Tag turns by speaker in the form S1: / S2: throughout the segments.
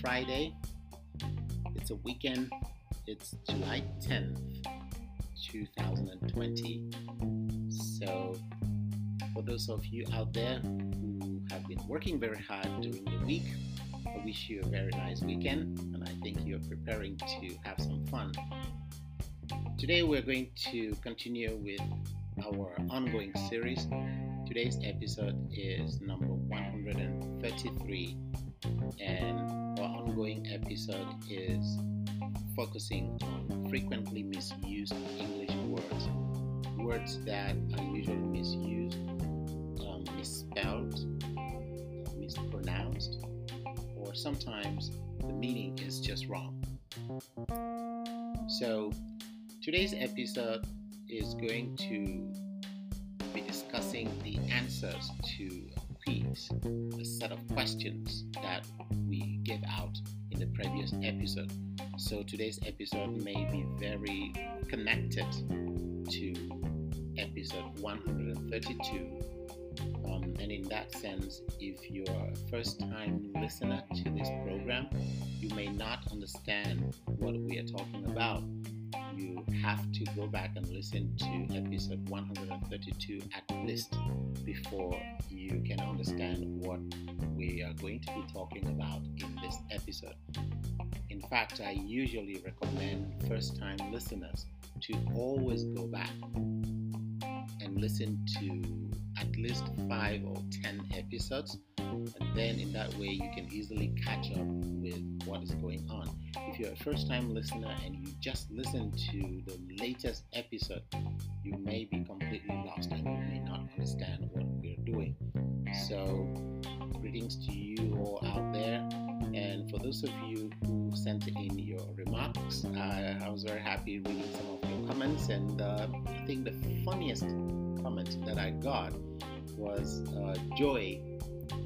S1: Friday, it's a weekend, it's July 10th, 2020. So, for those of you out there who have been working very hard during the week, I wish you a very nice weekend and I think you're preparing to have some fun. Today we're going to continue with our ongoing series. Today's episode is number 133 and our ongoing episode is focusing on frequently misused English words. Words that are usually misused, um, misspelled, mispronounced, or sometimes the meaning is just wrong. So, Today's episode is going to be discussing the answers to a set of questions that we gave out in the previous episode. So today's episode may be very connected to episode 132. Um, and in that sense, if you're a first time listener to this program, you may not understand what we are talking about you have to go back and listen to episode 132 at least before you can understand what we are going to be talking about in this episode. In fact, I usually recommend first time listeners to always go back and listen to at least five or ten episodes and then in that way you can easily catch up with what is going on. If you're a first time listener and you just listen to the latest episode, you may be completely lost and you may not understand what we're doing. So, greetings to you all out there. And for those of you who sent in your remarks, uh, I was very happy reading some of your comments. And uh, I think the funniest comment that I got was uh, Joy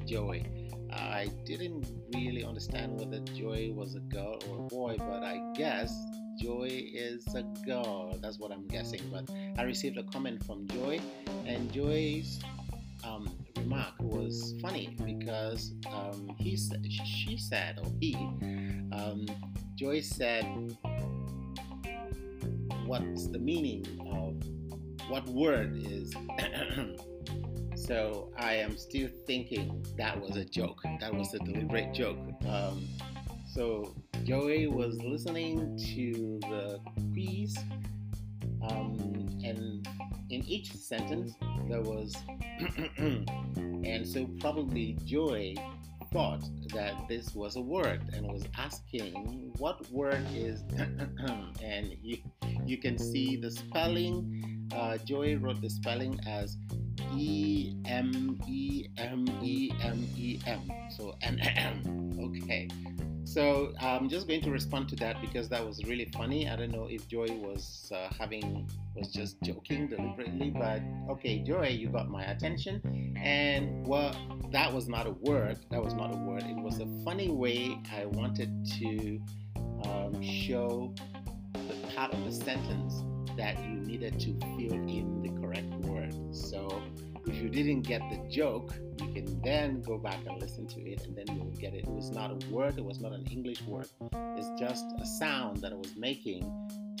S1: Joy. I didn't really understand whether Joy was a girl or a boy, but I guess Joy is a girl. That's what I'm guessing. But I received a comment from Joy, and Joy's um, remark was funny because um, he said, she said, or he, um, Joy said, "What's the meaning of what word is?" So I am still thinking that was a joke. That was a deliberate joke. Um, so Joey was listening to the quiz, um, and in each sentence there was, and so probably Joey thought that this was a word and was asking what word is, and you you can see the spelling. Uh, Joey wrote the spelling as E M E M E M E M. So N M. Okay. So I'm just going to respond to that because that was really funny. I don't know if Joy was uh, having was just joking deliberately, but okay, Joy, you got my attention. And well, that was not a word. That was not a word. It was a funny way I wanted to um, show the part of the sentence that you needed to fill in the correct word. So if you didn't get the joke, you can then go back and listen to it and then you'll get it. It was not a word, it was not an English word. It's just a sound that I was making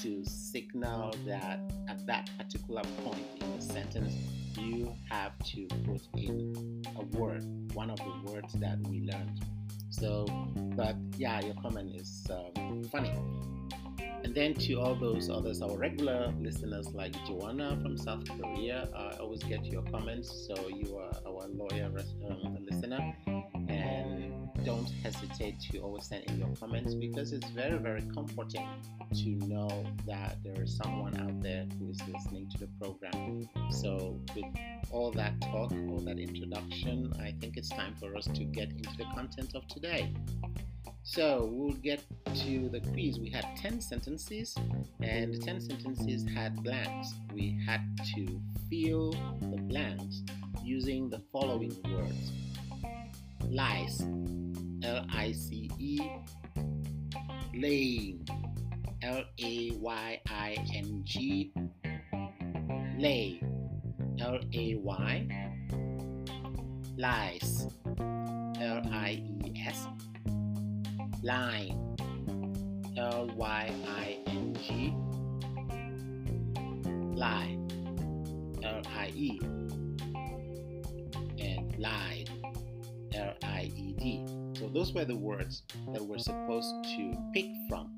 S1: to signal that at that particular point in the sentence, you have to put in a word, one of the words that we learned. So, but yeah, your comment is um, funny. And then to all those others, our regular listeners like Joanna from South Korea, I always get your comments. So you are our loyal um, listener. And don't hesitate to always send in your comments because it's very, very comforting to know that there is someone out there who is listening to the program. So, with all that talk, all that introduction, I think it's time for us to get into the content of today. So we'll get to the quiz. We had 10 sentences, and the 10 sentences had blanks. We had to fill the blanks using the following words lice, L I C E, laying, L A Y I N G, lay, L A Y. Lies, L I E S. Line, L Y I N G. Lie, L I E. And lied, L I E D. So those were the words that we're supposed to pick from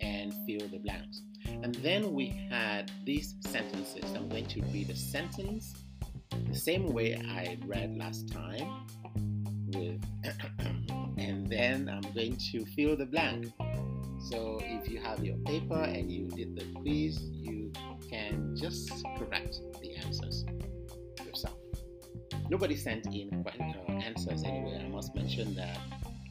S1: and fill the blanks. And then we had these sentences. I'm going to read a sentence the same way I read last time with then I'm going to fill the blank. So if you have your paper and you did the quiz, you can just correct the answers yourself. Nobody sent in uh, answers anyway. I must mention that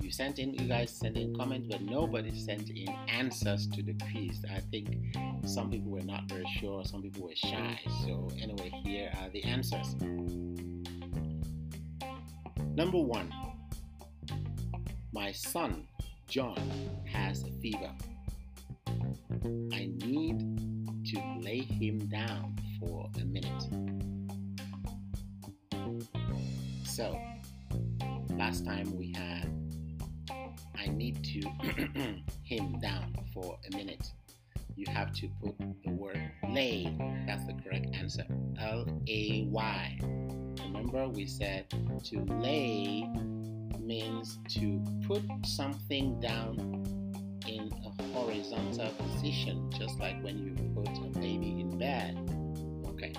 S1: you sent in, you guys sent in comments, but nobody sent in answers to the quiz. I think some people were not very sure, some people were shy. So, anyway, here are the answers. Number one, my son John has a fever. I need to lay him down for a minute. So, last time we had I need to him down for a minute. You have to put the word lay. That's the correct answer. L A Y. Remember, we said to lay means to put something down in a horizontal position, just like when you put a baby in bed. Okay.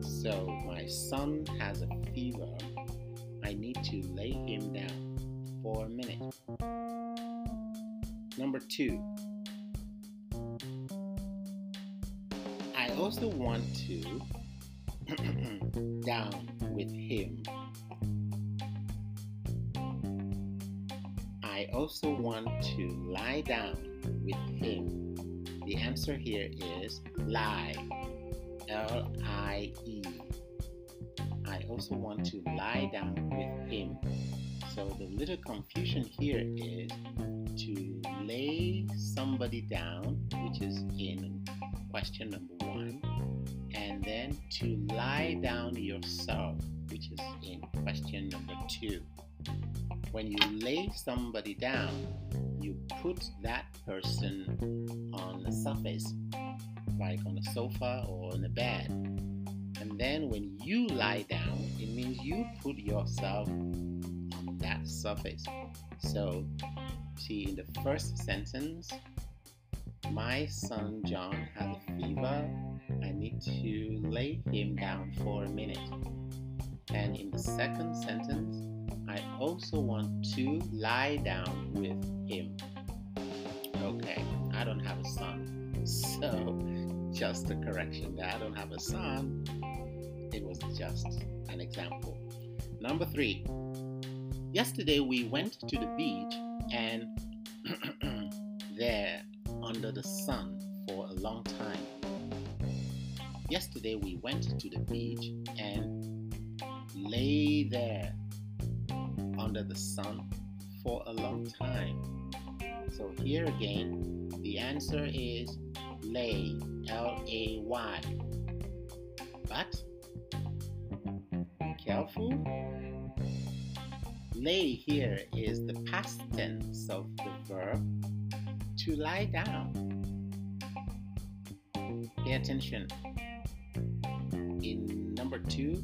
S1: So, my son has a fever. I need to lay him down for a minute. Number two, I also want to down with him. Also want to lie down with him. The answer here is lie. L I E. I also want to lie down with him. So the little confusion here is to lay somebody down, which is in question number one, and then to lie down yourself, which is in question number two. When you lay somebody down, you put that person on a surface, like on a sofa or on a bed. And then when you lie down, it means you put yourself on that surface. So, see in the first sentence, my son John has a fever. I need to lay him down for a minute. And in the second sentence, I also want to lie down with him. Okay, I don't have a son. So, just a correction that I don't have a son. It was just an example. Number three, Yesterday we went to the beach and there under the sun for a long time. Yesterday we went to the beach and lay there under the sun for a long time. So here again, the answer is lay, L A Y. But careful lay here is the past tense of the verb to lie down. Pay attention. In number two,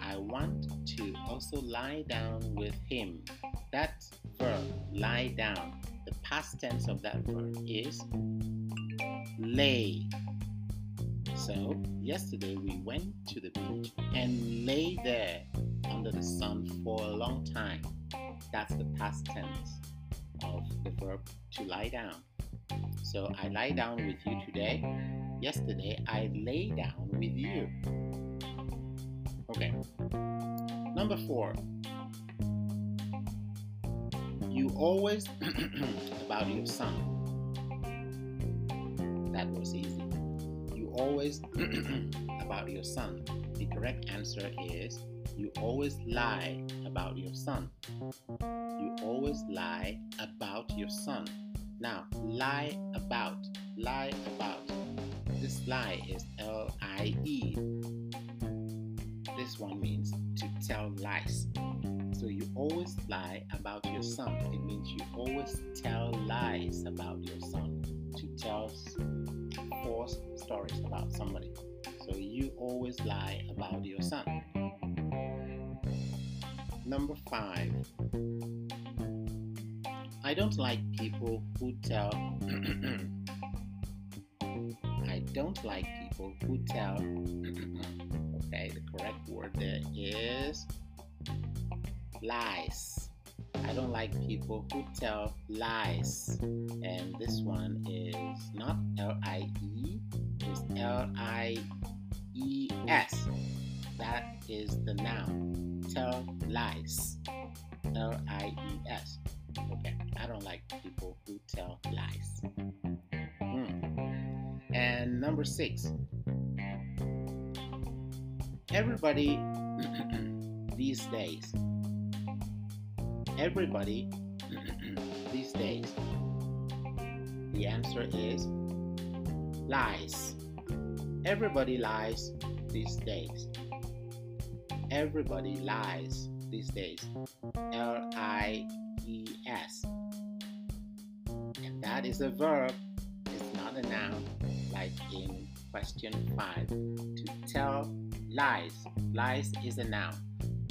S1: I want to also lie down with him. That verb, lie down, the past tense of that verb is lay. So, yesterday we went to the beach and lay there under the sun for a long time. That's the past tense of the verb to lie down. So I lie down with you today. Yesterday I lay down with you. Okay. Number four. You always about your son. That was easy. You always about your son. The correct answer is you always lie about your son. You always lie about your son. Now, lie about, lie about. This lie is L I E. this one means to tell lies. So you always lie about your son. It means you always tell lies about your son. To tell false stories about somebody. So you always lie about your son. Number five. I don't like people who tell. I don't like people who tell. okay, the correct word there is lies. I don't like people who tell lies. And this one is not L I E, it's L I E S. That is the noun. Tell lies. L I E S. Okay, I don't like people who tell lies. Hmm. And number six, everybody these days, everybody these days, the answer is lies. Everybody lies these days. Everybody lies these days. L I E S. And that is a verb, it's not a noun, like in question 5. To tell lies. Lies is a noun.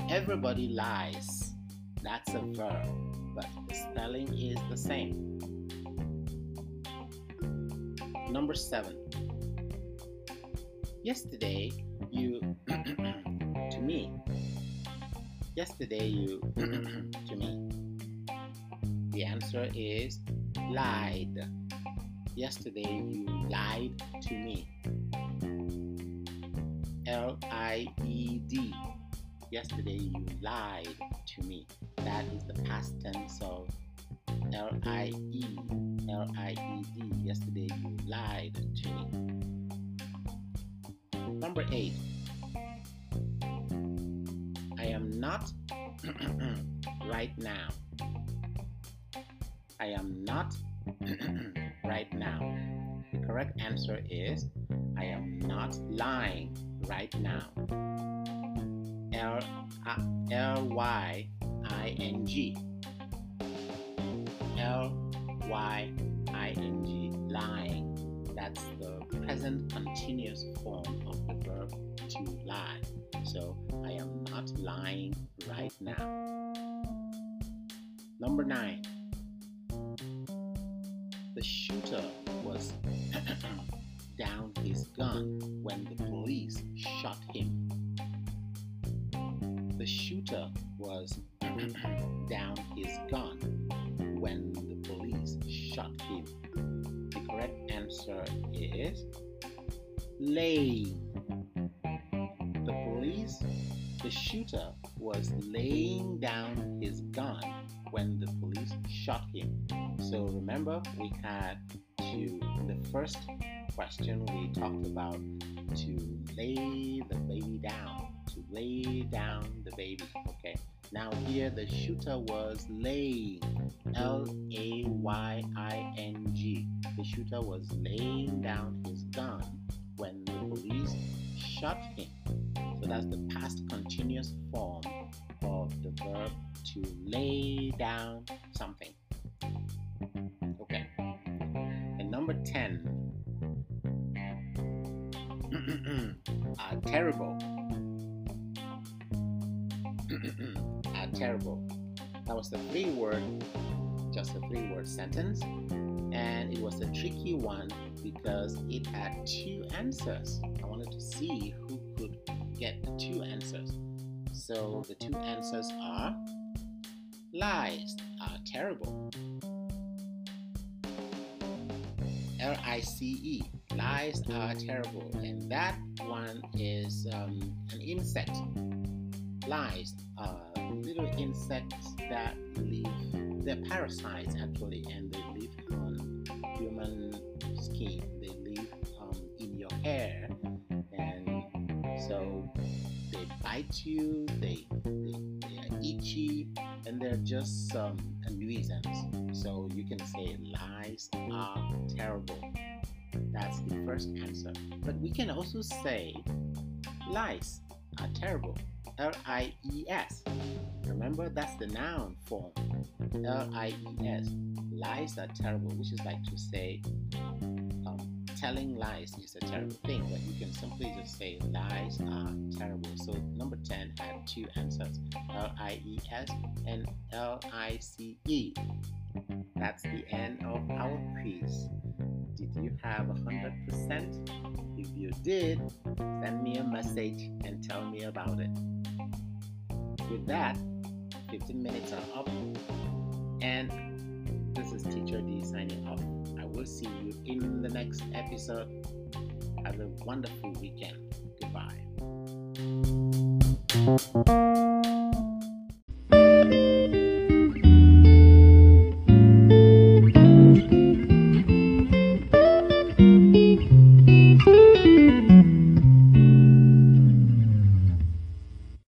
S1: Everybody lies. That's a verb, but the spelling is the same. Number 7. Yesterday, you to me. Yesterday, you to me. The answer is lied. Yesterday you lied to me. L I E D. Yesterday you lied to me. That is the past tense of L I E. L I E D. Yesterday you lied to me. Number eight. I am not right now. I am not right now. The correct answer is I am not lying right now. L uh, L Y I N G. L Y I N G lying. That's the present continuous form of the verb to lie. So I am not lying right now. Number nine the shooter was down his gun when the police shot him. The shooter was down his gun when the police shot him. The correct answer is laying. The police, the shooter was laying down his gun when the police shot him. So remember, we had to, the first question we talked about to lay the baby down, to lay down the baby. Okay, now here the shooter was laying, L A Y I N G. The shooter was laying down his gun when the police shot him. So that's the past continuous form of the verb to lay down something. Okay. And number 10. Uh, terrible. uh, terrible. That was the three word, just a three word sentence. And it was a tricky one because it had two answers. I wanted to see who could get the two answers. So the two answers are lies are terrible. L I C E. Lies are terrible. And that one is um, an insect. Lies are little insects that live, they're parasites actually, and they live on human skin. They live um, in your hair. And so they bite you, they, they, and they're just um, a nuisance. So you can say lies are terrible. That's the first answer. But we can also say lies are terrible. L I E S. Remember, that's the noun form. L I E S. Lies are terrible, which is like to say, um, telling lies is a terrible thing, but you can simply just say lies are terrible. So, number 10 had two answers L I E S and L I C E. That's the end of our quiz. Did you have 100%? If you did, send me a message and tell me about it. With that, 15 minutes are up, and this is Teacher D signing off. Will see you in the next episode. Have a wonderful weekend. Goodbye.